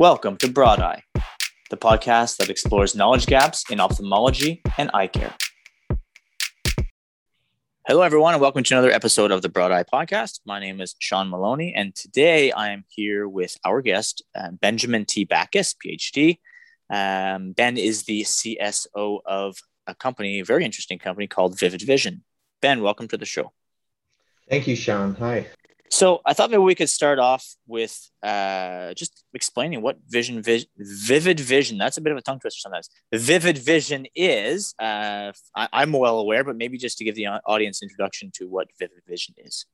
Welcome to Broad Eye, the podcast that explores knowledge gaps in ophthalmology and eye care. Hello, everyone, and welcome to another episode of the Broad Eye Podcast. My name is Sean Maloney, and today I am here with our guest, uh, Benjamin T. Backus, PhD. Um, ben is the CSO of a company, a very interesting company called Vivid Vision. Ben, welcome to the show. Thank you, Sean. Hi. So I thought maybe we could start off with uh, just explaining what vision, vi- vivid vision. That's a bit of a tongue twister sometimes. Vivid vision is. Uh, I, am well aware, but maybe just to give the audience introduction to what vivid vision is.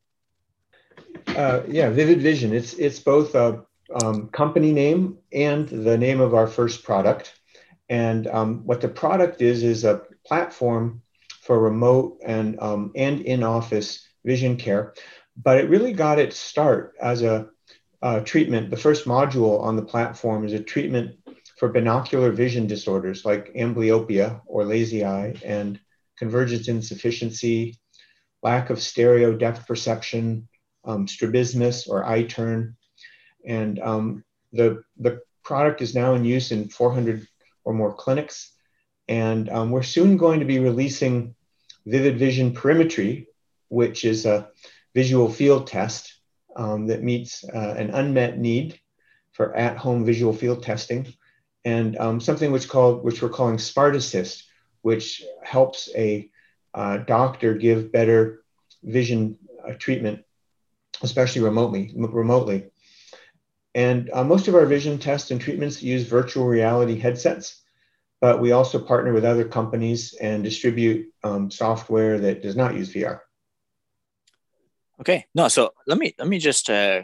Uh, yeah, vivid vision. It's it's both a um, company name and the name of our first product. And um, what the product is is a platform for remote and um, and in office vision care but it really got its start as a, treatment. The first module on the platform is a treatment for binocular vision disorders like amblyopia or lazy eye and convergence insufficiency, lack of stereo depth perception, um, strabismus or eye turn. And um, the, the product is now in use in 400 or more clinics. And um, we're soon going to be releasing Vivid Vision Perimetry, which is a visual field test um, that meets uh, an unmet need for at-home visual field testing, and um, something which called which we're calling SmartAssist, which helps a uh, doctor give better vision uh, treatment, especially remotely. Remotely, and uh, most of our vision tests and treatments use virtual reality headsets, but we also partner with other companies and distribute um, software that does not use VR. Okay. No, so let me let me just uh,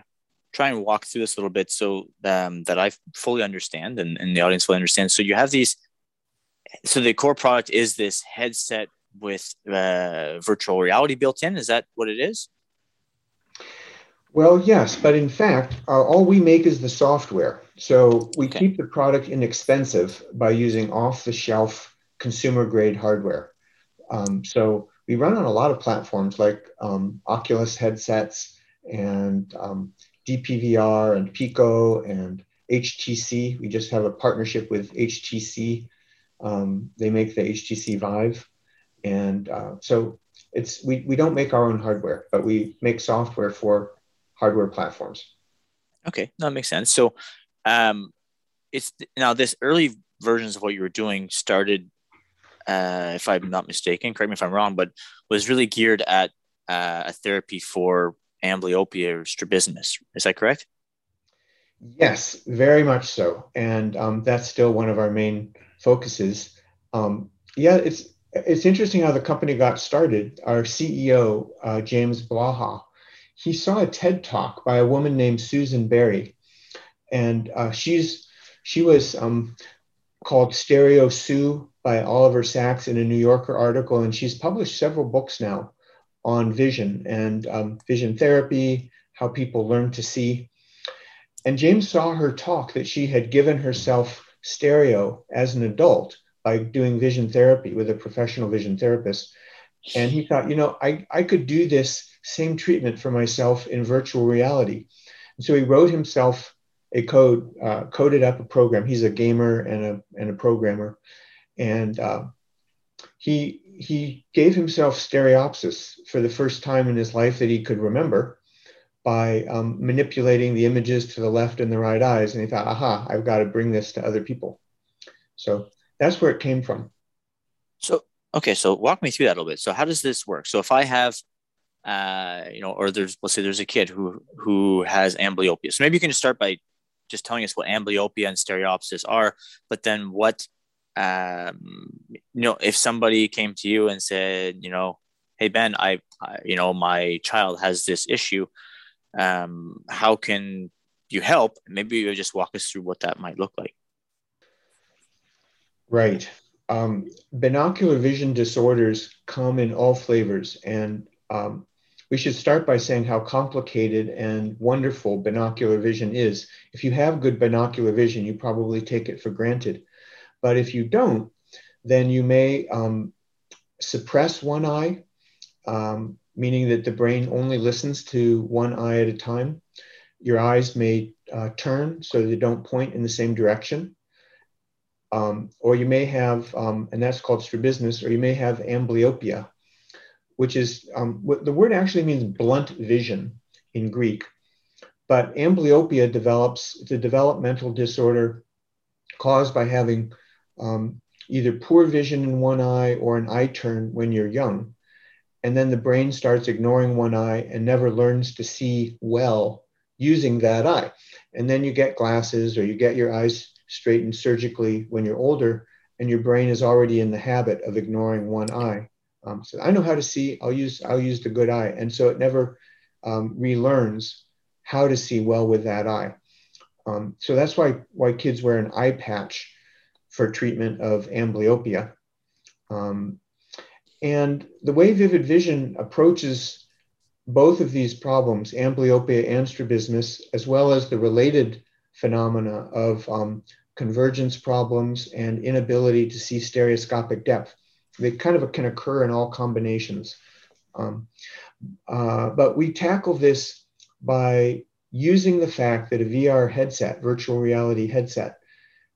try and walk through this a little bit so um, that I fully understand and, and the audience fully understand. So you have these. So the core product is this headset with uh, virtual reality built in. Is that what it is? Well, yes, but in fact, uh, all we make is the software. So we okay. keep the product inexpensive by using off-the-shelf consumer-grade hardware. Um, so we run on a lot of platforms like um, Oculus headsets and um, DPVR and Pico and HTC. We just have a partnership with HTC. Um, they make the HTC Vive. And uh, so it's we, we don't make our own hardware, but we make software for hardware platforms. Okay, that makes sense. So um, it's now this early versions of what you were doing started uh, if I'm not mistaken, correct me if I'm wrong, but was really geared at uh, a therapy for amblyopia or strabismus. Is that correct? Yes, very much so, and um, that's still one of our main focuses. Um, yeah, it's it's interesting how the company got started. Our CEO uh, James Blaha, he saw a TED talk by a woman named Susan Barry, and uh, she's she was um, called Stereo Sue by Oliver Sacks in a New Yorker article, and she's published several books now on vision and um, vision therapy, how people learn to see. And James saw her talk that she had given herself stereo as an adult by doing vision therapy with a professional vision therapist. And he thought, you know, I, I could do this same treatment for myself in virtual reality. And so he wrote himself a code, uh, coded up a program. He's a gamer and a, and a programmer and uh, he he gave himself stereopsis for the first time in his life that he could remember by um, manipulating the images to the left and the right eyes, and he thought, "Aha! I've got to bring this to other people." So that's where it came from. So okay, so walk me through that a little bit. So how does this work? So if I have uh, you know, or there's let's say there's a kid who who has amblyopia. So maybe you can just start by just telling us what amblyopia and stereopsis are, but then what um, you know, if somebody came to you and said, you know, hey Ben, I, I you know, my child has this issue, um, how can you help? Maybe you just walk us through what that might look like. Right. Um, binocular vision disorders come in all flavors, and um, we should start by saying how complicated and wonderful binocular vision is. If you have good binocular vision, you probably take it for granted. But if you don't, then you may um, suppress one eye, um, meaning that the brain only listens to one eye at a time. your eyes may uh, turn so they don't point in the same direction. Um, or you may have, um, and that's called strabismus, or you may have amblyopia, which is um, what the word actually means blunt vision in Greek. But amblyopia develops, it's a developmental disorder caused by having um, either poor vision in one eye or an eye turn when you're young. And then the brain starts ignoring one eye and never learns to see well using that eye. And then you get glasses or you get your eyes straightened surgically when you're older, and your brain is already in the habit of ignoring one eye. Um, so I know how to see. I'll use I'll use the good eye, and so it never um, relearns how to see well with that eye. Um, so that's why why kids wear an eye patch for treatment of amblyopia. Um, and the way Vivid Vision approaches both of these problems, amblyopia and strabismus, as well as the related phenomena of um, convergence problems and inability to see stereoscopic depth. They kind of can occur in all combinations. Um, uh, but we tackle this by using the fact that a VR headset, virtual reality headset,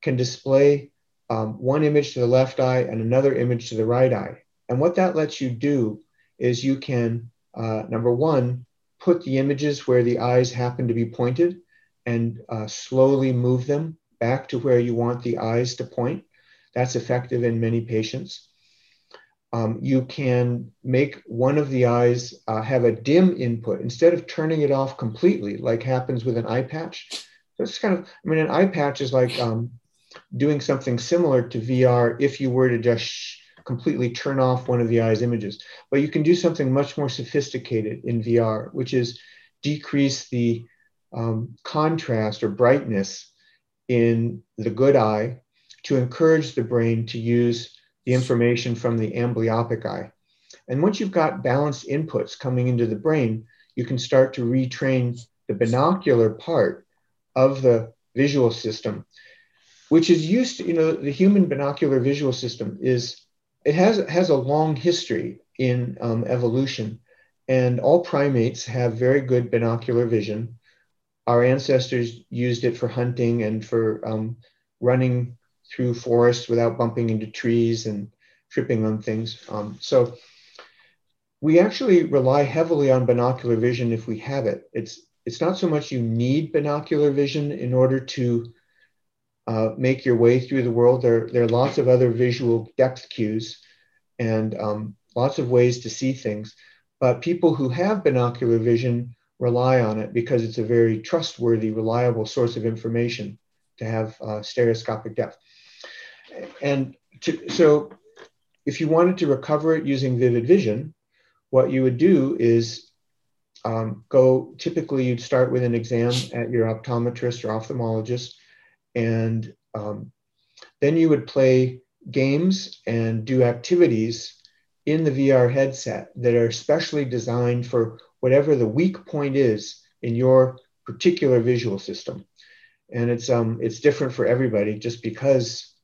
can display um, one image to the left eye and another image to the right eye. And what that lets you do is you can, uh, number one, put the images where the eyes happen to be pointed and uh, slowly move them back to where you want the eyes to point. That's effective in many patients. Um, you can make one of the eyes uh, have a dim input instead of turning it off completely, like happens with an eye patch. So it's kind of, I mean, an eye patch is like um, doing something similar to VR if you were to just completely turn off one of the eye's images. But you can do something much more sophisticated in VR, which is decrease the um, contrast or brightness in the good eye to encourage the brain to use the information from the amblyopic eye. And once you've got balanced inputs coming into the brain, you can start to retrain the binocular part of the visual system, which is used you know, the human binocular visual system is, it has, has a long history in um, evolution. And all primates have very good binocular vision our ancestors used it for hunting and for um, running through forests without bumping into trees and tripping on things. Um, so we actually rely heavily on binocular vision if we have it. It's it's not so much you need binocular vision in order to uh, make your way through the world. There, there are lots of other visual depth cues and um, lots of ways to see things. But people who have binocular vision rely on it because it's a very trustworthy, reliable source of information to have uh, stereoscopic depth. And to, so if you wanted to recover it using vivid vision, what you would do is um, go, typically you'd start with an exam at your optometrist or ophthalmologist, and um, then you would play games and do activities in the VR headset that are specially designed for whatever the weak point is in your particular visual system. And it's, um, it's different for everybody just because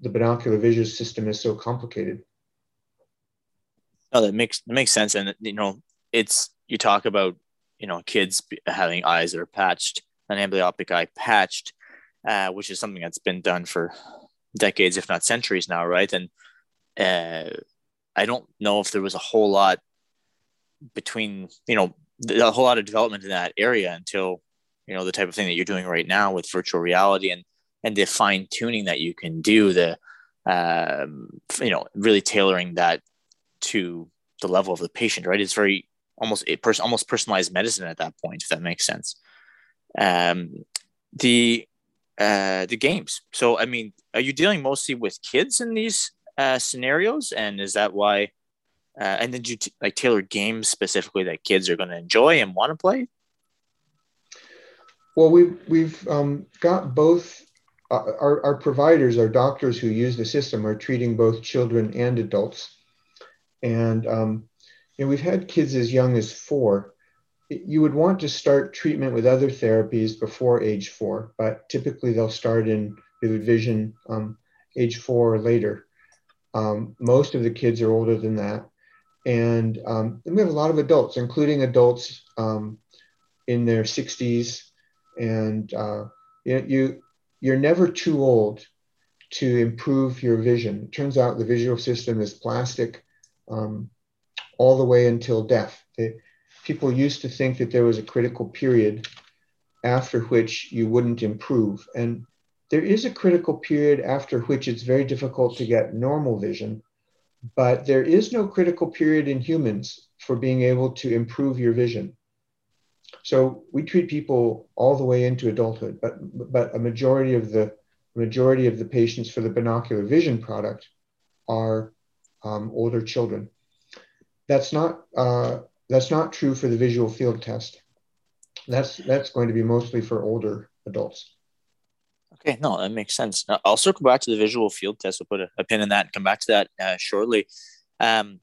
the binocular visual system is so complicated. No, that makes that makes sense. And you know, it's you talk about you know kids having eyes that are patched, an amblyopic eye patched, uh, which is something that's been done for decades, if not centuries now, right? And uh, I don't know if there was a whole lot between you know a whole lot of development in that area until you know the type of thing that you're doing right now with virtual reality and and the fine tuning that you can do the um, you know really tailoring that to the level of the patient right it's very almost a person almost personalized medicine at that point if that makes sense um, the uh, the games so i mean are you dealing mostly with kids in these uh, scenarios and is that why uh, and then you t- like tailor games specifically that kids are going to enjoy and want to play? Well, we've we've um, got both. Uh, our, our providers, our doctors who use the system, are treating both children and adults, and um, you know we've had kids as young as four. You would want to start treatment with other therapies before age four, but typically they'll start in vivid vision um, age four or later. Um, most of the kids are older than that. And um, we have a lot of adults, including adults um, in their 60s and uh, you, you you're never too old to improve your vision. It turns out the visual system is plastic um, all the way until death. People used to think that there was a critical period after which you wouldn't improve. And there is a critical period after which it's very difficult to get normal vision, but there is no critical period in humans for being able to improve your vision. So we treat people all the way into adulthood, but but a majority of the majority of the patients for the binocular vision product are um, older children. That's not uh, that's not true for the visual field test. That's that's going to be mostly for older adults. Okay, no, that makes sense. I'll circle back to the visual field test. We'll put a, a pin in that and come back to that uh, shortly. Um,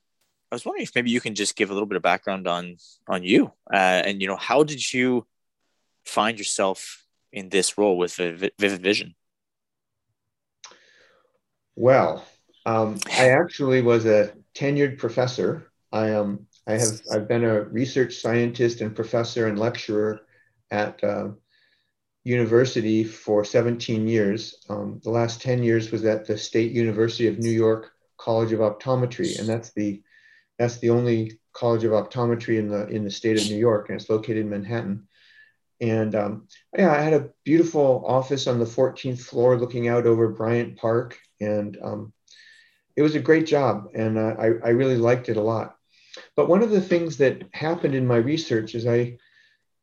I was wondering if maybe you can just give a little bit of background on on you, uh, and you know, how did you find yourself in this role with Vivid Vision? Well, um, I actually was a tenured professor. I am. I have. I've been a research scientist and professor and lecturer at uh, university for 17 years. Um, the last 10 years was at the State University of New York College of Optometry, and that's the that's the only college of optometry in the in the state of New York, and it's located in Manhattan. And um, yeah, I had a beautiful office on the 14th floor, looking out over Bryant Park, and um, it was a great job, and uh, I, I really liked it a lot. But one of the things that happened in my research is I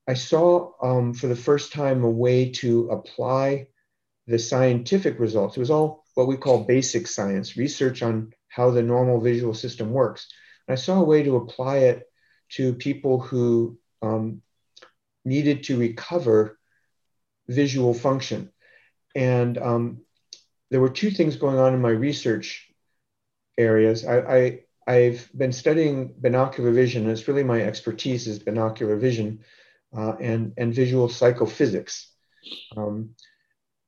I saw um, for the first time a way to apply the scientific results. It was all what we call basic science, research on how the normal visual system works. And I saw a way to apply it to people who um, needed to recover visual function. And um, there were two things going on in my research areas. I, I, have been studying binocular vision, and it's really my expertise is binocular vision uh, and, and visual psychophysics. Um,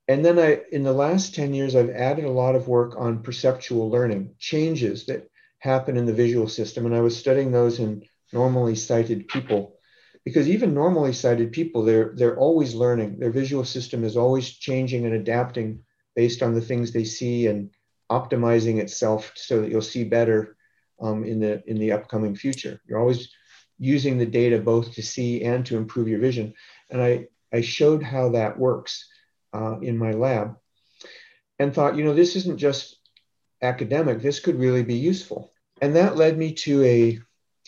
and then I, in the last 10 years, I've added a lot of work on perceptual learning, changes that happen in the visual system. And I was studying those in normally sighted people because even normally sighted people, they're, they're always learning. Their visual system is always changing and adapting based on the things they see and optimizing itself so that you'll see better um, in, the, in the upcoming future. You're always using the data both to see and to improve your vision. And I, I showed how that works uh, in my lab and thought, you know, this isn't just academic, this could really be useful. And that led me to a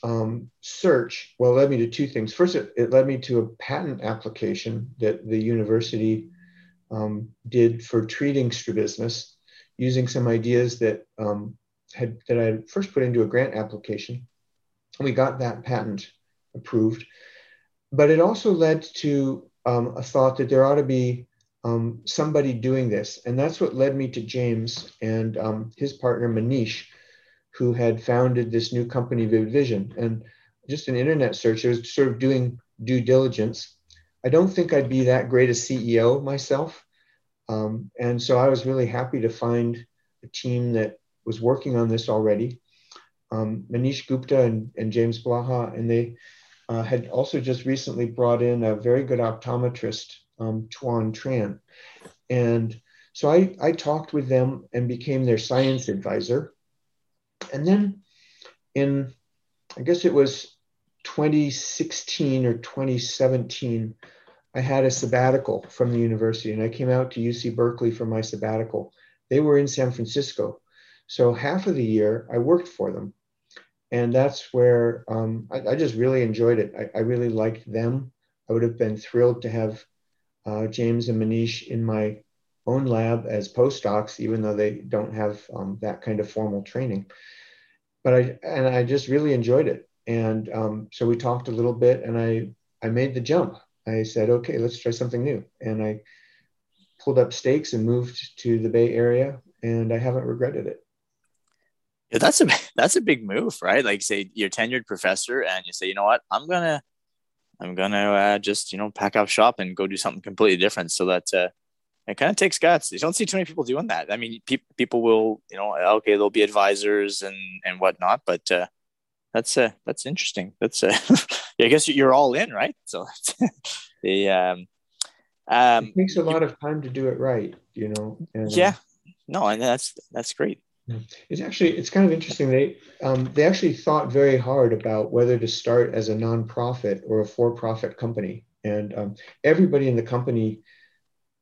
um, search. Well, led me to two things. First, it, it, led me to a patent application that the university um, did for treating strabismus using some ideas that um, had that I had first put into a grant application. And we got that patent approved. But it also led to um, a thought that there ought to be um, somebody doing this. And that's what led me to James and um, his partner, Manish, who had founded this new company, Vivid Vision. And just an internet search, I was sort of doing due diligence. I don't think I'd be that great a CEO myself. Um, and so I was really happy to find a team that was working on this already. Um, Manish Gupta and, and James Blaha, and they uh, had also just recently brought in a very good optometrist um, Tuan Tran. And so I, I talked with them and became their science advisor. And then in, I guess it was 2016 or 2017, I had a sabbatical from the university and I came out to UC Berkeley for my sabbatical. They were in San Francisco. So half of the year I worked for them. And that's where um, I, I, just really enjoyed it. I, I really liked them. I would have been thrilled to have uh, James and Manish in my own lab as postdocs, even though they don't have um, that kind of formal training. But I and I just really enjoyed it, and um, so we talked a little bit, and I I made the jump. I said, okay, let's try something new, and I pulled up stakes and moved to the Bay Area, and I haven't regretted it. Yeah, that's a that's a big move, right? Like, say you're tenured professor, and you say, you know what, I'm gonna I'm gonna uh, just you know pack up shop and go do something completely different. So that uh, it kind of takes guts. You don't see too many people doing that. I mean, pe- people will you know okay they'll be advisors and and whatnot, but uh, that's uh, that's interesting. That's uh, I guess you're all in, right? So the um, Um, it takes a lot of time to do it right, you know. And, yeah, no, and that's that's great. It's actually it's kind of interesting. They um, they actually thought very hard about whether to start as a nonprofit or a for-profit company, and um, everybody in the company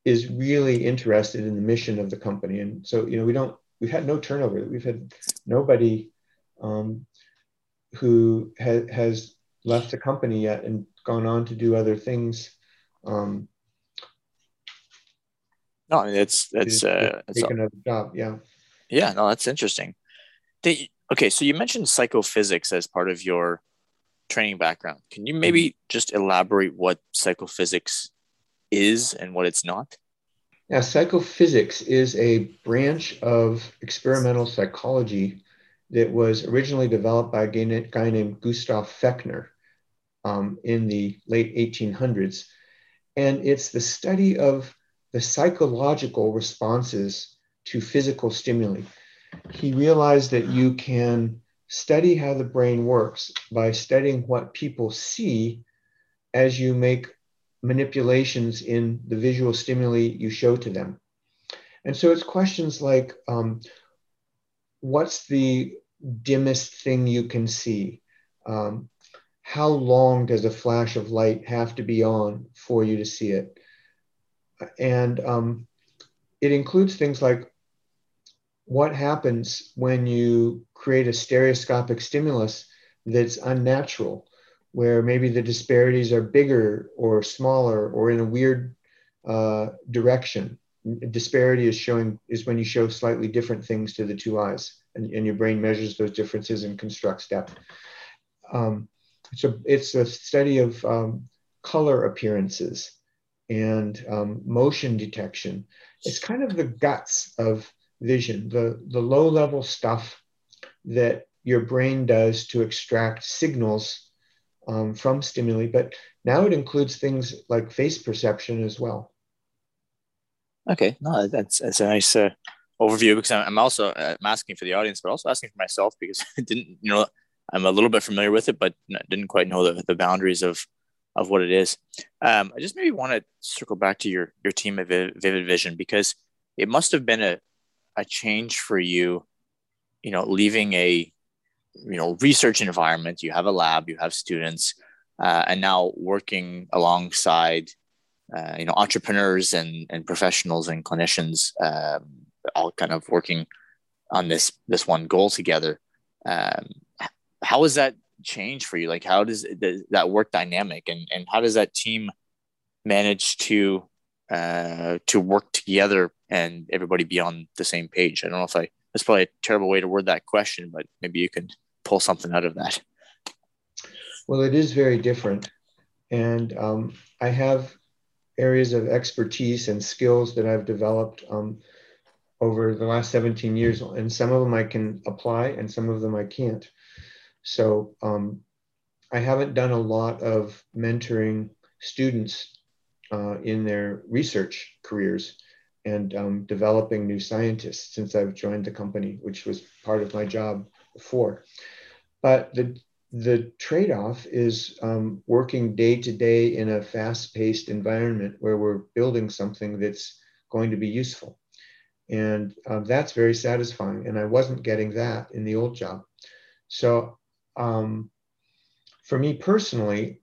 is really interested in the mission of the company. And so you know we don't we've had no turnover. We've had nobody um, who ha- has left the company yet and gone on to do other things. Um, no, I mean it's it's uh, take another job. Yeah. Yeah, no, that's interesting. They, okay, so you mentioned psychophysics as part of your training background. Can you maybe mm-hmm. just elaborate what psychophysics is and what it's not? Yeah, psychophysics is a branch of experimental psychology that was originally developed by a guy named Gustav Fechner um, in the late 1800s. And it's the study of the psychological responses to physical stimuli. He realized that you can study how the brain works by studying what people see as you make manipulations in the visual stimuli you show to them. And so it's questions like um, what's the dimmest thing you can see? Um, how long does a flash of light have to be on for you to see it? And um, it includes things like what happens when you create a stereoscopic stimulus that's unnatural, where maybe the disparities are bigger or smaller or in a weird uh, direction. Disparity is showing is when you show slightly different things to the two eyes, and, and your brain measures those differences and constructs depth. Um, so it's a study of um, color appearances and um, motion detection. It's kind of the guts of vision, the, the low level stuff that your brain does to extract signals um, from stimuli. But now it includes things like face perception as well. Okay, no, that's, that's a nice uh, overview because I'm also uh, I'm asking for the audience, but also asking for myself because I didn't, you know, I'm a little bit familiar with it, but didn't quite know the, the boundaries of of what it is. Um, I just maybe want to circle back to your your team at Vivid Vision because it must have been a a change for you you know leaving a you know research environment. You have a lab you have students uh, and now working alongside uh, you know entrepreneurs and and professionals and clinicians um, all kind of working on this this one goal together. Um, how has that change for you? Like how does the, that work dynamic and and how does that team manage to uh, to work together and everybody be on the same page. I don't know if I that's probably a terrible way to word that question, but maybe you can pull something out of that. Well, it is very different, and um, I have areas of expertise and skills that I've developed um, over the last 17 years, and some of them I can apply, and some of them I can't. So um, I haven't done a lot of mentoring students uh, in their research careers and um, developing new scientists since I've joined the company, which was part of my job before. But the the trade-off is um, working day to day in a fast-paced environment where we're building something that's going to be useful, and um, that's very satisfying. And I wasn't getting that in the old job, so um, for me personally,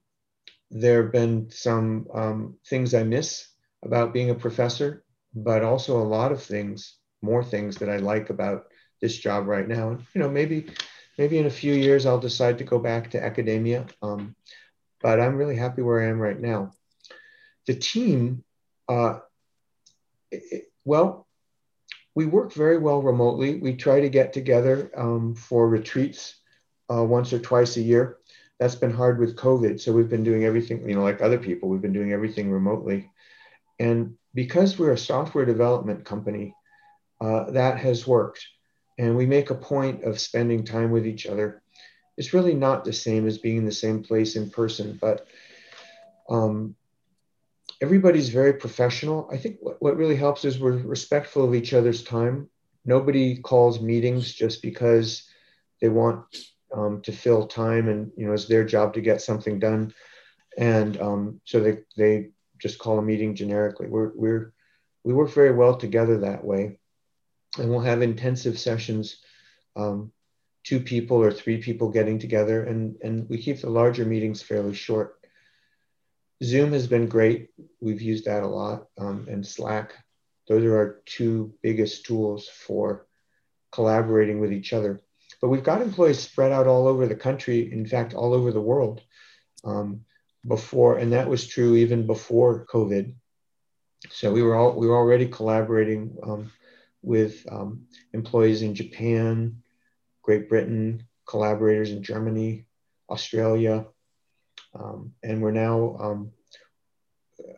there have been some um, things I miss about being a professor, but also a lot of things, more things that I like about this job right now. And you know, maybe maybe in a few years I'll decide to go back to academia. Um, but I'm really happy where I am right now. The team, uh, it, well, we work very well remotely. We try to get together um, for retreats uh, once or twice a year that's been hard with COVID. So we've been doing everything, you know, like other people, we've been doing everything remotely. And because we're a software development company, uh, that has worked. And we make a point of spending time with each other. It's really not the same as being in the same place in person, but um, everybody's very professional. I think what, what really helps is we're respectful of each other's time. Nobody calls meetings just because they want um, to fill time and you know it's their job to get something done and um, so they they just call a meeting generically. We're, we're, we work very well together that way. And we'll have intensive sessions, um, two people or three people getting together, and, and we keep the larger meetings fairly short. Zoom has been great. We've used that a lot, um, and Slack. Those are our two biggest tools for collaborating with each other. But we've got employees spread out all over the country, in fact, all over the world. Um, before, and that was true even before COVID. So we were all we were already collaborating um, with um, employees in Japan, Great Britain, collaborators in Germany, Australia, um, and we're now um,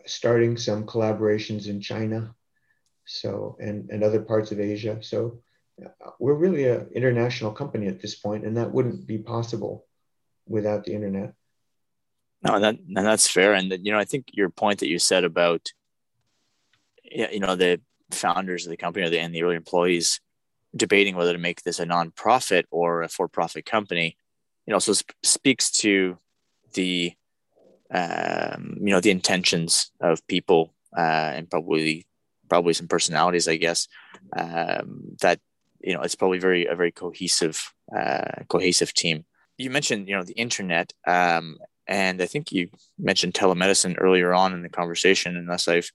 starting some collaborations in China, so and and other parts of Asia. So we're really an international company at this point, and that wouldn't be possible without the internet. No, that and that's fair. And you know, I think your point that you said about, you know, the founders of the company or the, and the early employees debating whether to make this a nonprofit or a for-profit company, it also sp- speaks to the, um, you know, the intentions of people uh, and probably probably some personalities, I guess, um, that you know it's probably very a very cohesive uh, cohesive team. You mentioned you know the internet, um, and I think you mentioned telemedicine earlier on in the conversation, unless I've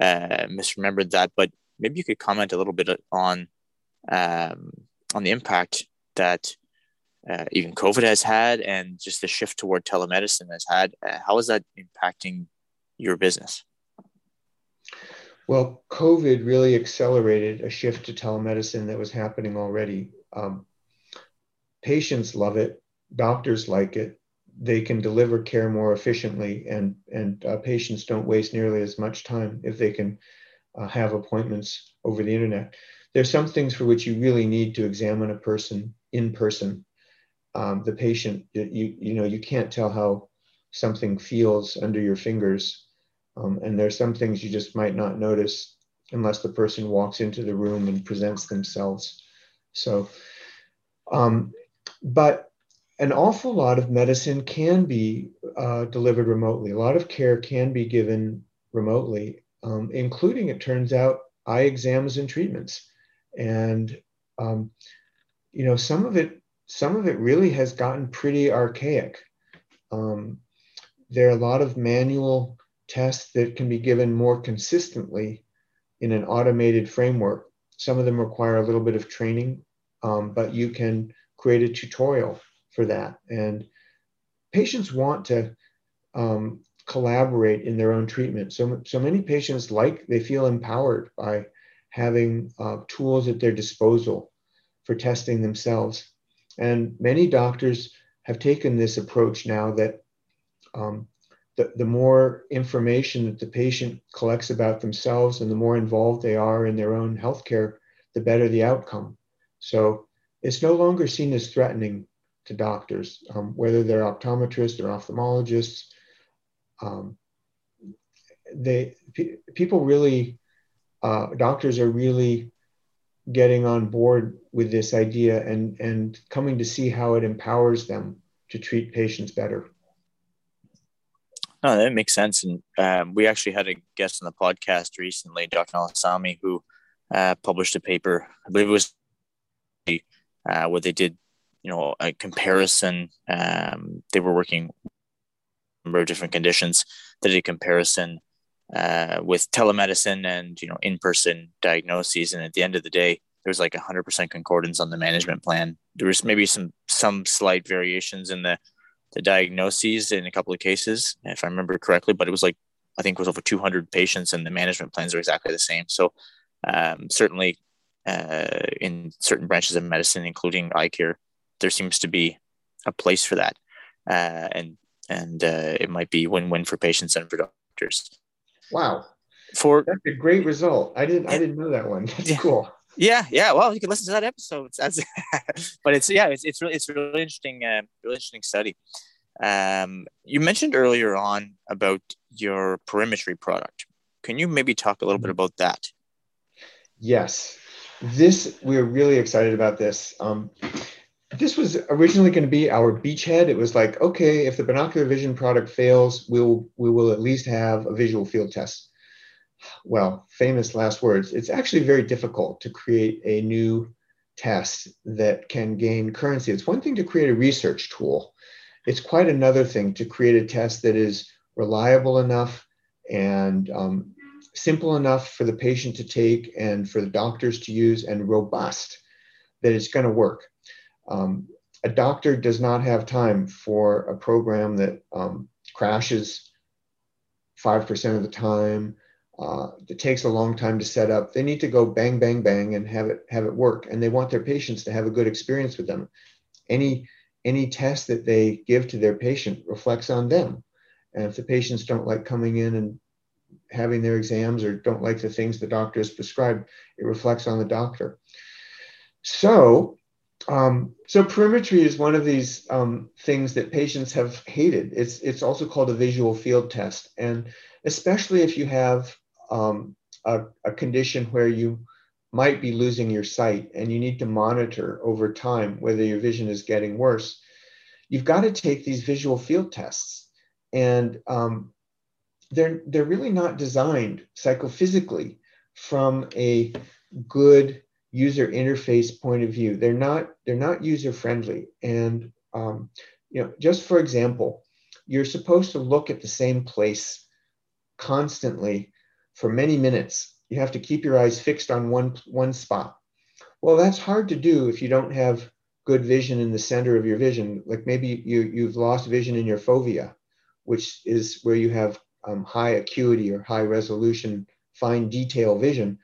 uh, misremembered that. But maybe you could comment a little bit on um, on the impact that uh, even COVID has had, and just the shift toward telemedicine has had. Uh, how is that impacting your business? Well, COVID really accelerated a shift to telemedicine that was happening already. Um, patients love it, doctors like it, they can deliver care more efficiently and and uh, patients don't waste nearly as much time if they can uh, have appointments over the internet. There's some things for which you really need to examine a person in person. Um, the patient you you know you can't tell how something feels under your fingers um, and there's some things you just might not notice unless the person walks into the room and presents themselves so um, but an awful lot of medicine can be uh, delivered remotely. A lot of care can be given remotely, um, including, it turns out, eye exams and treatments. And um, you know, some of it, some of it really has gotten pretty archaic. Um, there are a lot of manual tests that can be given more consistently in an automated framework. Some of them require a little bit of training, um, but you can create a tutorial for that. And patients want to um, collaborate in their own treatment. So, so many patients like, they feel empowered by having uh, tools at their disposal for testing themselves. And many doctors have taken this approach now that um, the, the more information that the patient collects about themselves and the more involved they are in their own healthcare, the better the outcome. So it's no longer seen as threatening to doctors, um, whether they're optometrists or ophthalmologists. Um, they pe- people really, uh, doctors are really getting on board with this idea and and coming to see how it empowers them to treat patients better. No, that makes sense. And um, we actually had a guest on the podcast recently, Dr. Alasami, who uh, published a paper. I believe it was uh, where they did you know a comparison. Um, they were working a number of different conditions. They did a comparison uh, with telemedicine and you know in-person diagnoses, and at the end of the day, there was like 100% concordance on the management plan. There was maybe some some slight variations in the the diagnoses in a couple of cases, if I remember correctly, but it was like I think it was over 200 patients, and the management plans are exactly the same. So um, certainly uh, in certain branches of medicine, including eye care, there seems to be a place for that, uh, and and uh, it might be win-win for patients and for doctors. Wow, for that's a great result. I didn't I didn't know that one. That's yeah, cool. Yeah, yeah. Well, you can listen to that episode. That's, but it's yeah, it's it's really it's really interesting, uh, really interesting study. Um, you mentioned earlier on about your perimetry product. Can you maybe talk a little bit mm-hmm. about that? Yes, this we're really excited about this. Um, this was originally going to be our beachhead. It was like, okay, if the binocular vision product fails, we'll we will at least have a visual field test. Well, famous last words. It's actually very difficult to create a new test that can gain currency. It's one thing to create a research tool. It's quite another thing to create a test that is reliable enough and um, simple enough for the patient to take and for the doctors to use and robust that it's going to work. Um, a doctor does not have time for a program that um, crashes 5% of the time. Uh, it takes a long time to set up. They need to go bang, bang, bang and have it have it work. And they want their patients to have a good experience with them. Any any test that they give to their patient reflects on them. And if the patients don't like coming in and having their exams or don't like the things the doctor has prescribed, it reflects on the doctor. So, um, so perimetry is one of these um, things that patients have hated. It's it's also called a visual field test, and especially if you have um, a, a condition where you might be losing your sight and you need to monitor over time whether your vision is getting worse, you've got to take these visual field tests. And um, they're, they're really not designed psychophysically from a good user interface point of view. They're not, they're not user friendly. And um, you know, just for example, you're supposed to look at the same place constantly for many minutes. You have to keep your eyes fixed on one, one spot. Well, that's hard to do if you don't have good vision in the center of your vision. Like maybe you, you've lost vision in your fovea, which is where you have um, high acuity or high resolution, fine detail vision,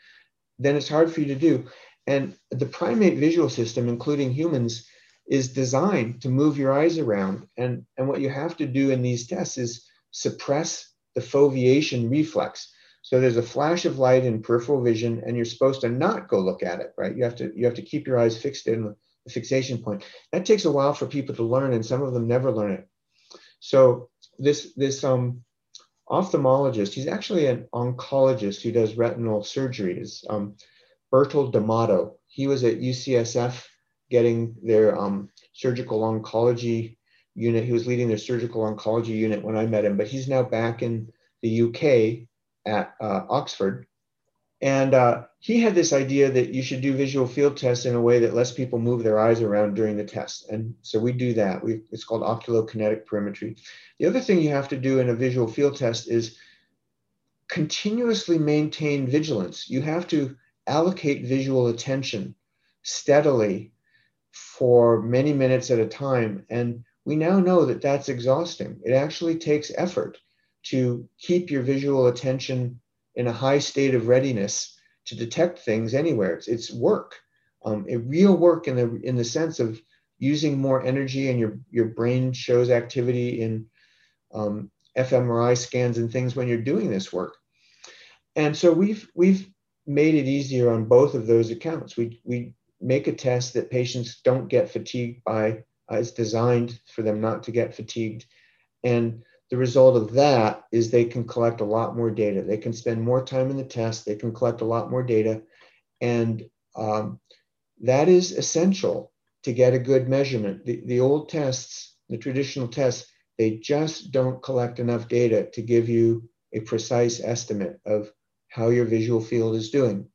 then it's hard for you to do. And the primate visual system, including humans, is designed to move your eyes around. And, and what you have to do in these tests is suppress the foveation reflex. So there's a flash of light in peripheral vision, and you're supposed to not go look at it, right? You have to you have to keep your eyes fixed in the fixation point. That takes a while for people to learn, and some of them never learn it. So this this um, ophthalmologist, he's actually an oncologist who does retinal surgeries. Um, Bertil Damato. He was at UCSF getting their um, surgical oncology unit. He was leading their surgical oncology unit when I met him, but he's now back in the UK at uh, Oxford. And uh, he had this idea that you should do visual field tests in a way that lets people move their eyes around during the test. And so we do that. We, it's called oculokinetic perimetry. The other thing you have to do in a visual field test is continuously maintain vigilance. You have to allocate visual attention steadily for many minutes at a time. And we now know that that's exhausting. It actually takes effort to keep your visual attention in a high state of readiness to detect things anywhere. It's, it's work, um, a real work in the in the sense of using more energy, and your your brain shows activity in um, fMRI scans and things when you're doing this work. And so we've we've made it easier on both of those accounts. We we make a test that patients don't get fatigued by. Uh, it's designed for them not to get fatigued, and the result of that is they can collect a lot more data. They can spend more time in the test. They can collect a lot more data. And um, that is essential to get a good measurement. The, the old tests, the traditional tests, they just don't collect enough data to give you a precise estimate of how your visual field is doing.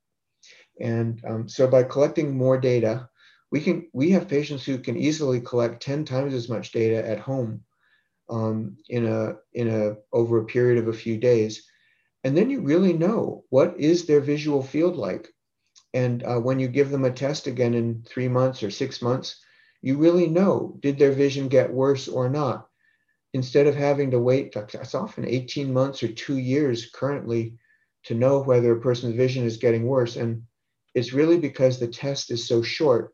And um, so by collecting more data, we can we have patients who can easily collect 10 times as much data at home um, in a in a over a period of a few days, and then you really know what is their visual field like. And uh, when you give them a test again in three months or six months, you really know did their vision get worse or not. Instead of having to wait, that's often 18 months or two years currently to know whether a person's vision is getting worse. And it's really because the test is so short.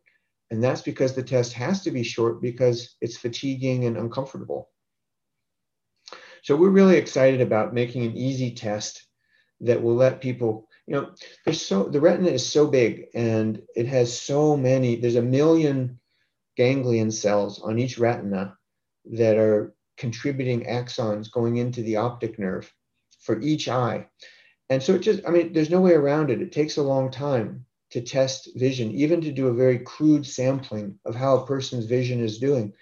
And that's because the test has to be short because it's fatiguing and uncomfortable. So we're really excited about making an easy test that will let people, you know, there's so the retina is so big and it has so many, there's a million ganglion cells on each retina that are contributing axons going into the optic nerve for each eye. And so it just, I mean, there's no way around it. It takes a long time to test vision, even to do a very crude sampling of how a person's vision is doing.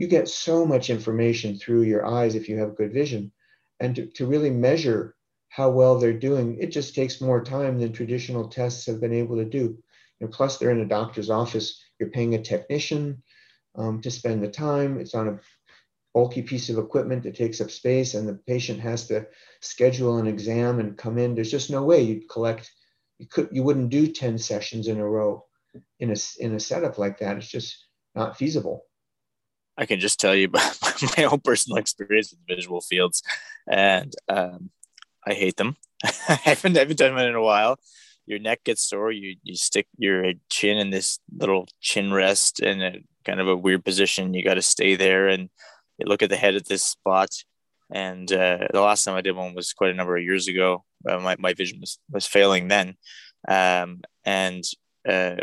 You get so much information through your eyes if you have good vision. And to, to really measure how well they're doing, it just takes more time than traditional tests have been able to do. You know, plus, they're in a doctor's office, you're paying a technician um, to spend the time. It's on a bulky piece of equipment that takes up space, and the patient has to schedule an exam and come in. There's just no way you'd collect you could you wouldn't do 10 sessions in a row in a in a setup like that it's just not feasible i can just tell you about my own personal experience with visual fields and um, i hate them i haven't, haven't done them in a while your neck gets sore you you stick your chin in this little chin rest in a kind of a weird position you got to stay there and you look at the head at this spot and uh, the last time I did one was quite a number of years ago. Uh, my, my vision was, was failing then. Um, and um,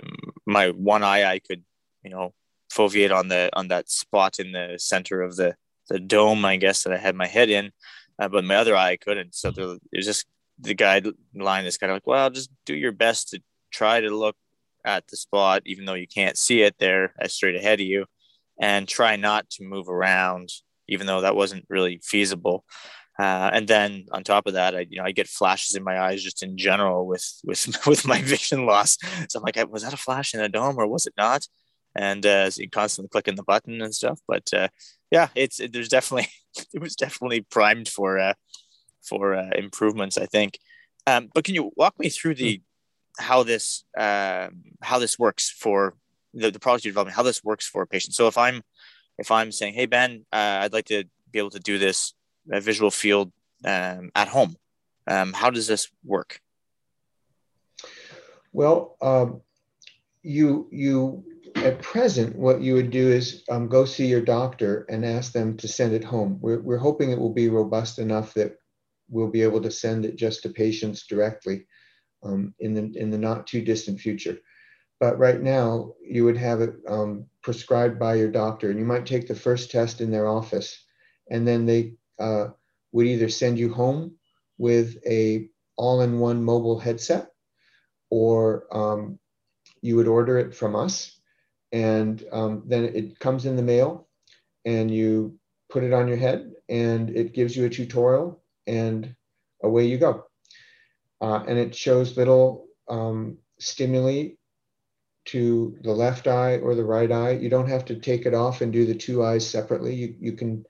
my one eye, I could, you know, foveate on the on that spot in the center of the the dome, I guess that I had my head in, uh, but my other eye I couldn't. So there, it was just the guideline is kind of like, well, just do your best to try to look at the spot, even though you can't see it there as straight ahead of you, and try not to move around even though that wasn't really feasible. Uh, and then on top of that, I you know I get flashes in my eyes just in general with with with my vision loss. So I'm like, was that a flash in a dome or was it not? And uh, so you constantly clicking the button and stuff. But uh, yeah, it's it, there's definitely it was definitely primed for uh, for uh, improvements. I think. Um, but can you walk me through the how this uh, how this works for the, the product you're developing? How this works for a patient? So if I'm if I'm saying, hey, Ben, uh, I'd like to be able to do this uh, visual field um, at home, um, how does this work? Well, um, you you at present, what you would do is um, go see your doctor and ask them to send it home. We're, we're hoping it will be robust enough that we'll be able to send it just to patients directly um, in the in the not too distant future. But right now, you would have it um, prescribed by your doctor, and you might take the first test in their office, and then they uh, would either send you home with a all-in-one mobile headset, or um, you would order it from us, and um, then it comes in the mail, and you put it on your head, and it gives you a tutorial, and away you go. Uh, and it shows little um, stimuli to the left eye or the right eye. You don't have to take it off and do the two eyes separately. You, you can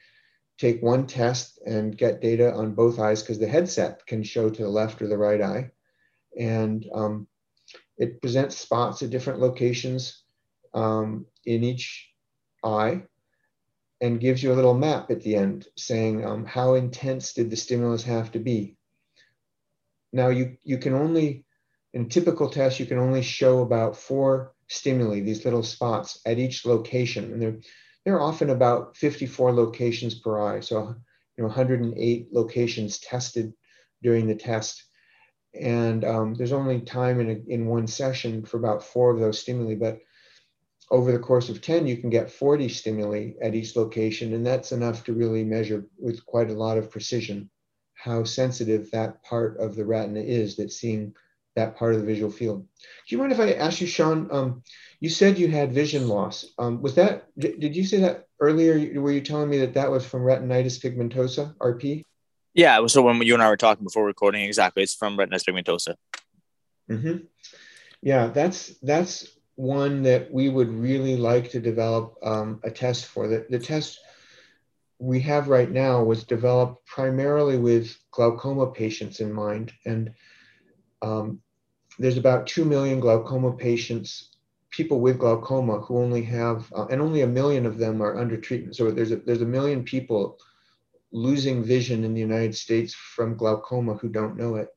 take one test and get data on both eyes because the headset can show to the left or the right eye. And um, it presents spots at different locations um, in each eye and gives you a little map at the end saying um, how intense did the stimulus have to be. Now you, you can only in typical tests, you can only show about four stimuli, these little spots at each location. And they're, they're often about 54 locations per eye. So, you know, 108 locations tested during the test. And um, there's only time in, a, in one session for about four of those stimuli. But over the course of 10, you can get 40 stimuli at each location. And that's enough to really measure with quite a lot of precision how sensitive that part of the retina is that's seeing that part of the visual field. Do you mind if I ask you, Sean? Um, you said you had vision loss. Um, was that? Did you say that earlier? Were you telling me that that was from retinitis pigmentosa, RP? Yeah. So when you and I were talking before recording, exactly, it's from retinitis pigmentosa. Mm-hmm. Yeah, that's that's one that we would really like to develop um, a test for. The, the test we have right now was developed primarily with glaucoma patients in mind, and um, there's about 2 million glaucoma patients, people with glaucoma who only have, uh, and only a million of them are under treatment. So there's a, there's a million people losing vision in the United States from glaucoma who don't know it.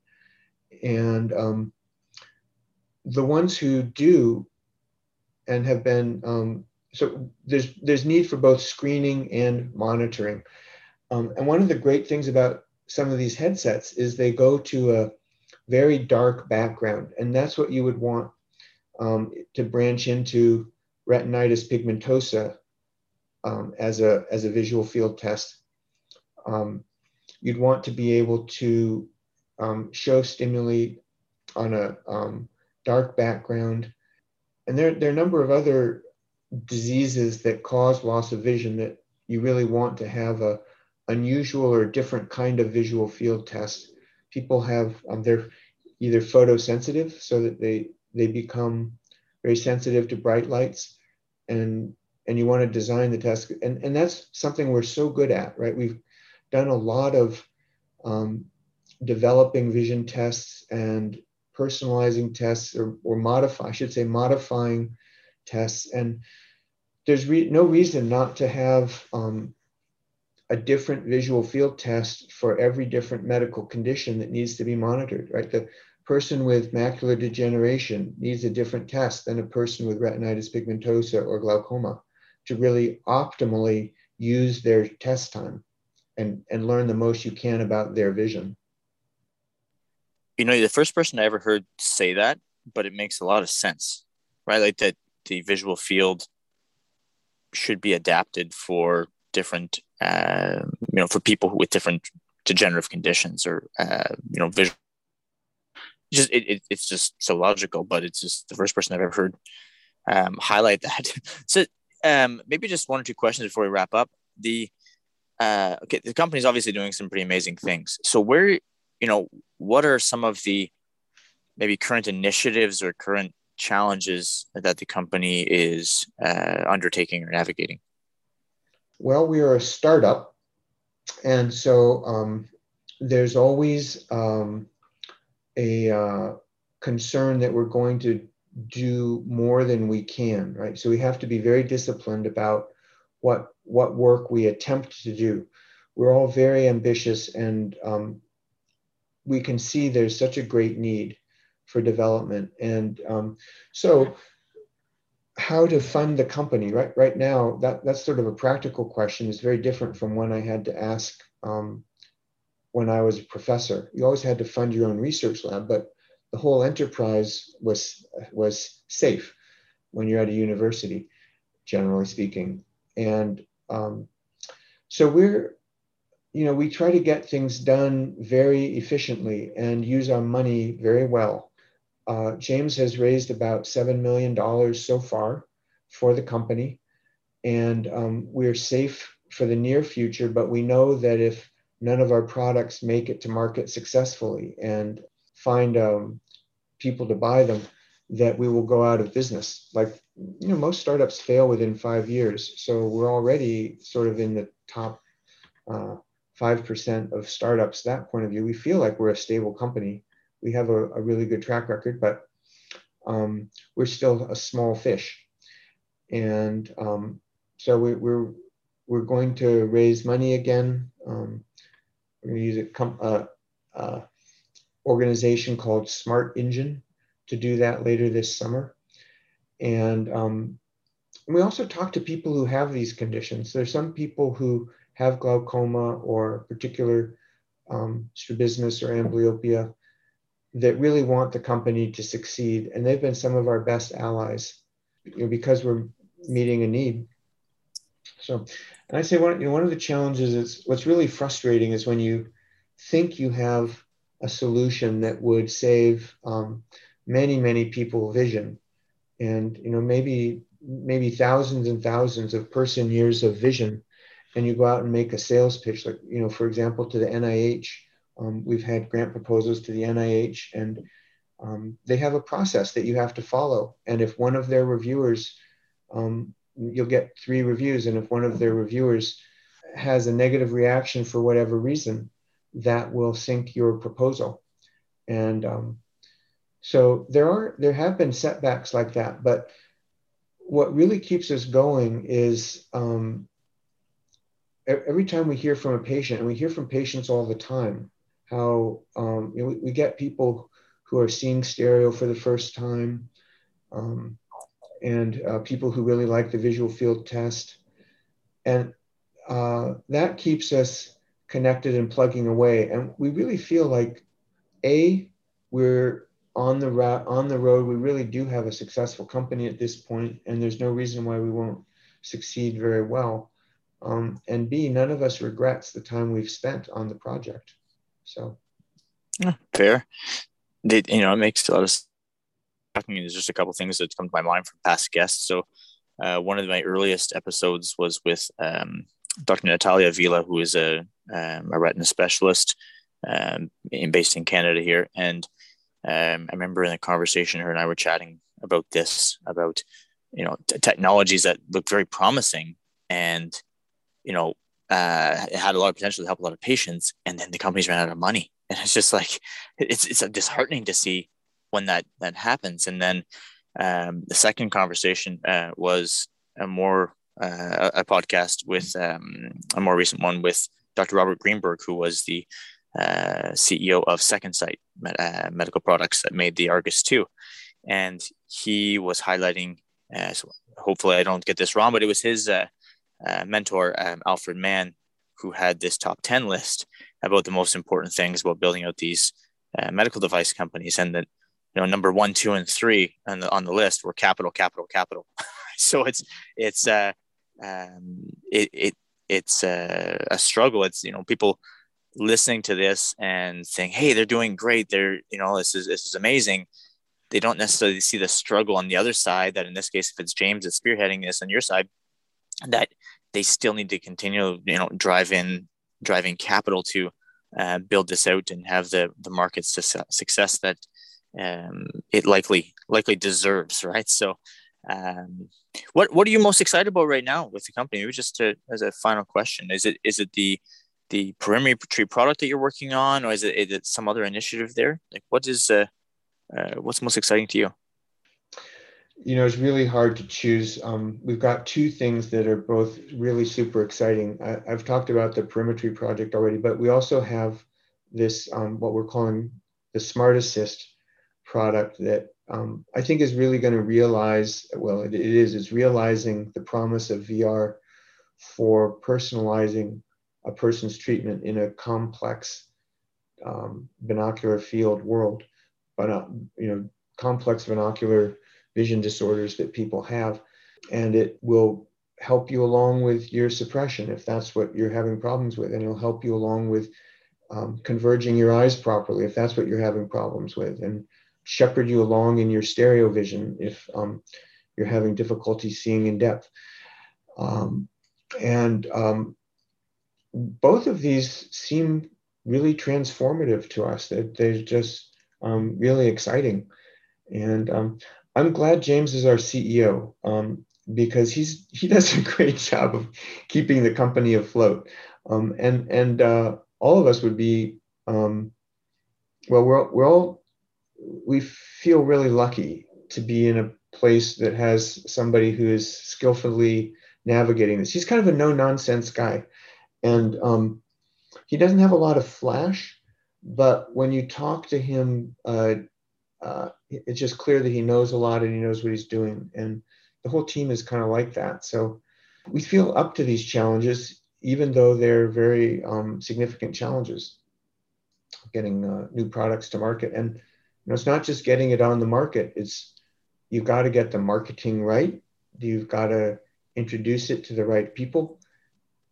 And um, the ones who do and have been, um, so there's, there's need for both screening and monitoring. Um, and one of the great things about some of these headsets is they go to a, very dark background. And that's what you would want um, to branch into retinitis pigmentosa um, as, a, as a visual field test. Um, you'd want to be able to um, show stimuli on a um, dark background. And there, there are a number of other diseases that cause loss of vision that you really want to have a unusual or different kind of visual field test. People have, um, they're either photosensitive so that they, they become very sensitive to bright lights and and you want to design the test and, and that's something we're so good at right we've done a lot of um, developing vision tests and personalizing tests or, or modify i should say modifying tests and there's re- no reason not to have um, a different visual field test for every different medical condition that needs to be monitored right the person with macular degeneration needs a different test than a person with retinitis pigmentosa or glaucoma to really optimally use their test time and, and learn the most you can about their vision. You know, you're the first person I ever heard say that, but it makes a lot of sense, right? Like that the visual field should be adapted for different, uh, you know, for people with different degenerative conditions or, uh, you know, visual. Just it, it, it's just so logical, but it's just the first person I've ever heard um, highlight that. so um, maybe just one or two questions before we wrap up. The uh, okay, the company is obviously doing some pretty amazing things. So where you know what are some of the maybe current initiatives or current challenges that the company is uh, undertaking or navigating? Well, we are a startup, and so um, there's always um, a uh, concern that we're going to do more than we can, right? So we have to be very disciplined about what what work we attempt to do. We're all very ambitious, and um, we can see there's such a great need for development. And um, so, how to fund the company? Right, right now, that that's sort of a practical question. is very different from one I had to ask um, when I was a professor. You always had to fund your own research lab, but the whole enterprise was was safe when you're at a university, generally speaking. And um, so we're, you know, we try to get things done very efficiently and use our money very well. Uh, James has raised about seven million dollars so far for the company, and um, we're safe for the near future. But we know that if none of our products make it to market successfully and find um, people to buy them, that we will go out of business. Like, you know, most startups fail within five years. So we're already sort of in the top uh, 5% of startups, that point of view. We feel like we're a stable company. We have a, a really good track record, but um, we're still a small fish. And um, so we, we're, we're going to raise money again. Um, we're going to use a com- uh, uh, organization called StartEngine to do that later this summer. And um, we also talk to people who have these conditions. There's some people who have glaucoma or particular um, strabismus or amblyopia that really want the company to succeed. And they've been some of our best allies you know, because we're meeting a need. So, and I say one, you know, one of the challenges is what's really frustrating is when you think you have a solution that would save um, many many people vision and you know maybe maybe thousands and thousands of person years of vision and you go out and make a sales pitch like you know for example to the nih um, we've had grant proposals to the nih and um, they have a process that you have to follow and if one of their reviewers um, you'll get three reviews and if one of their reviewers has a negative reaction for whatever reason that will sink your proposal. And um, so there are there have been setbacks like that, but what really keeps us going is um, every time we hear from a patient, and we hear from patients all the time, how um, you know, we, we, get people who are seeing stereo for the first time, um, and uh, people who really like the visual field test, and uh, that keeps us connected and plugging away. And we really feel like, A, we're on the on the road. We really do have a successful company at this point, and there's no reason why we won't succeed very well. Um, and B, none of us regrets the time we've spent on the project. So, fair. They, you know, it makes a lot of talking. there's just a couple things that come to my mind from past guests. So, uh, one of my earliest episodes was with um, Dr. Natalia Vila, who is a, um, a retina specialist um, in, based in Canada here. And um, I remember in a conversation, her and I were chatting about this, about, you know, t- technologies that look very promising and, you know, uh, it had a lot of potential to help a lot of patients. And then the companies ran out of money. And it's just like, it's, it's disheartening to see when that, that happens. And then um, the second conversation uh, was a more uh, a podcast with um, a more recent one with Dr. Robert Greenberg, who was the uh, CEO of Second Sight uh, Medical Products that made the Argus 2. And he was highlighting, uh, so hopefully I don't get this wrong, but it was his uh, uh, mentor, um, Alfred Mann, who had this top 10 list about the most important things about building out these medical device companies. And that, you know, number one, two, and three on the, on the list were capital, capital, capital. so it's, it's, um, it, it it's a, a struggle. It's you know people listening to this and saying, "Hey, they're doing great. They're you know this is this is amazing." They don't necessarily see the struggle on the other side. That in this case, if it's James that's spearheading this on your side, that they still need to continue you know drive in driving capital to uh, build this out and have the the market su- success that um, it likely likely deserves. Right. So um, what what are you most excited about right now with the company? Maybe just to, as a final question, is it is it the the perimetry product that you're working on, or is it, is it some other initiative there? Like, what is uh, uh, what's most exciting to you? You know, it's really hard to choose. Um, we've got two things that are both really super exciting. I, have talked about the perimetry project already, but we also have this um, what we're calling the Smart Assist product that um, I think is really going to realize, well, it, it is, it's realizing the promise of VR for personalizing a person's treatment in a complex um, binocular field world, but, uh, you know, complex binocular vision disorders that people have. And it will help you along with your suppression if that's what you're having problems with. And it'll help you along with um, converging your eyes properly if that's what you're having problems with. And shepherd you along in your stereo vision if um, you're having difficulty seeing in depth. Um, and um, both of these seem really transformative to us. They, they're just um, really exciting. And um, I'm glad James is our CEO um, because he's he does a great job of keeping the company afloat. and and uh, all of us would be well, we're, we're all we feel really lucky to be in a place that has somebody who is skillfully navigating this. He's kind of a no nonsense guy. And um, he doesn't have a lot of flash, but when you talk to him, uh, uh, it's just clear that he knows a lot and he knows what he's doing. And the whole team is kind of like that. So we feel up to these challenges, even though they're very um, significant challenges, getting uh, new products to market. And you know, it's not just getting it on the market. It's you've got to get the marketing right. You've got to introduce it to the right people.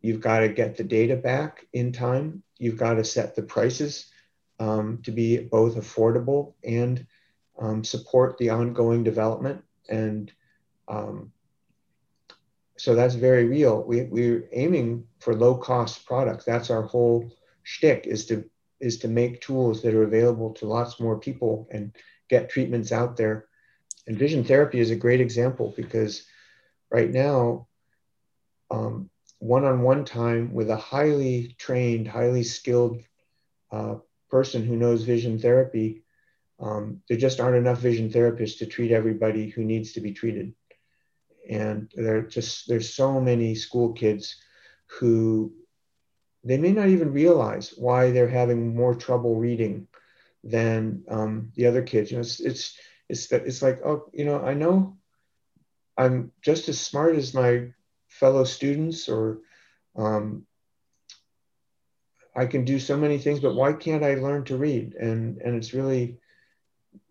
You've got to get the data back in time. You've got to set the prices um, to be both affordable and um, support the ongoing development. And um, so that's very real. We, we're aiming for low cost products. That's our whole shtick is to is to make tools that are available to lots more people and get treatments out there. And vision therapy is a great example because right now, um, one-on-one time with a highly trained, highly skilled uh, person who knows vision therapy, um, there just aren't enough vision therapists to treat everybody who needs to be treated. And there just there's so many school kids who they may not even realize why they're having more trouble reading than um, the other kids. You know, it's it's it's that it's like oh, you know, I know I'm just as smart as my fellow students, or um, I can do so many things, but why can't I learn to read? And and it's really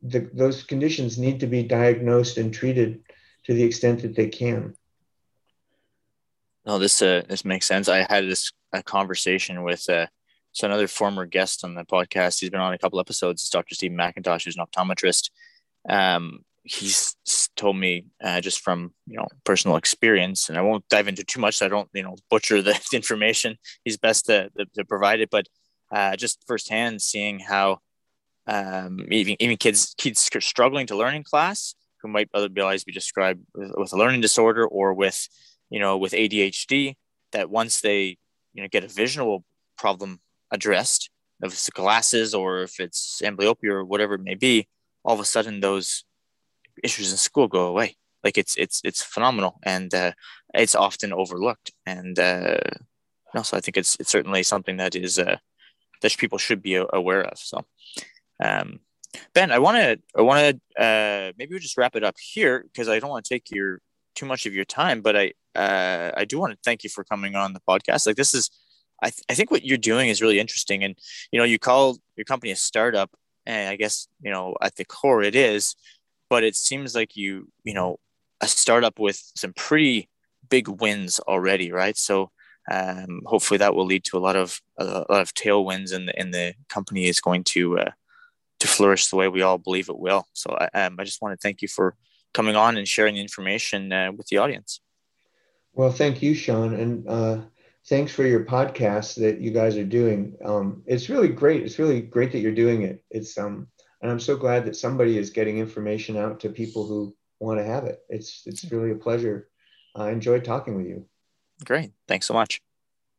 the, those conditions need to be diagnosed and treated to the extent that they can. No, this uh, this makes sense. I had this a conversation with uh, so another former guest on the podcast. He's been on a couple episodes. It's Dr. Stephen McIntosh, who's an optometrist. Um, he's told me uh, just from you know personal experience, and I won't dive into too much. So I don't you know butcher the information. He's best to, to provide it, but uh, just firsthand seeing how um, even even kids kids struggling to learn in class who might otherwise be described with, with a learning disorder or with you know with ADHD that once they you know get a visual problem addressed if it's glasses or if it's amblyopia or whatever it may be all of a sudden those issues in school go away like it's it's it's phenomenal and uh, it's often overlooked and uh, I think it's it's certainly something that is uh, that people should be aware of. So, um, Ben, I want to I want to uh, maybe we just wrap it up here because I don't want to take your too much of your time, but I uh, I do want to thank you for coming on the podcast. Like this is, I, th- I think what you're doing is really interesting, and you know you call your company a startup, and I guess you know at the core it is, but it seems like you you know a startup with some pretty big wins already, right? So um, hopefully that will lead to a lot of a lot of tailwinds, and the and the company is going to uh, to flourish the way we all believe it will. So I, um, I just want to thank you for coming on and sharing the information uh, with the audience. Well, thank you, Sean, and uh, thanks for your podcast that you guys are doing. Um, it's really great. It's really great that you're doing it. It's um, and I'm so glad that somebody is getting information out to people who want to have it. It's it's really a pleasure. I enjoyed talking with you. Great. Thanks so much.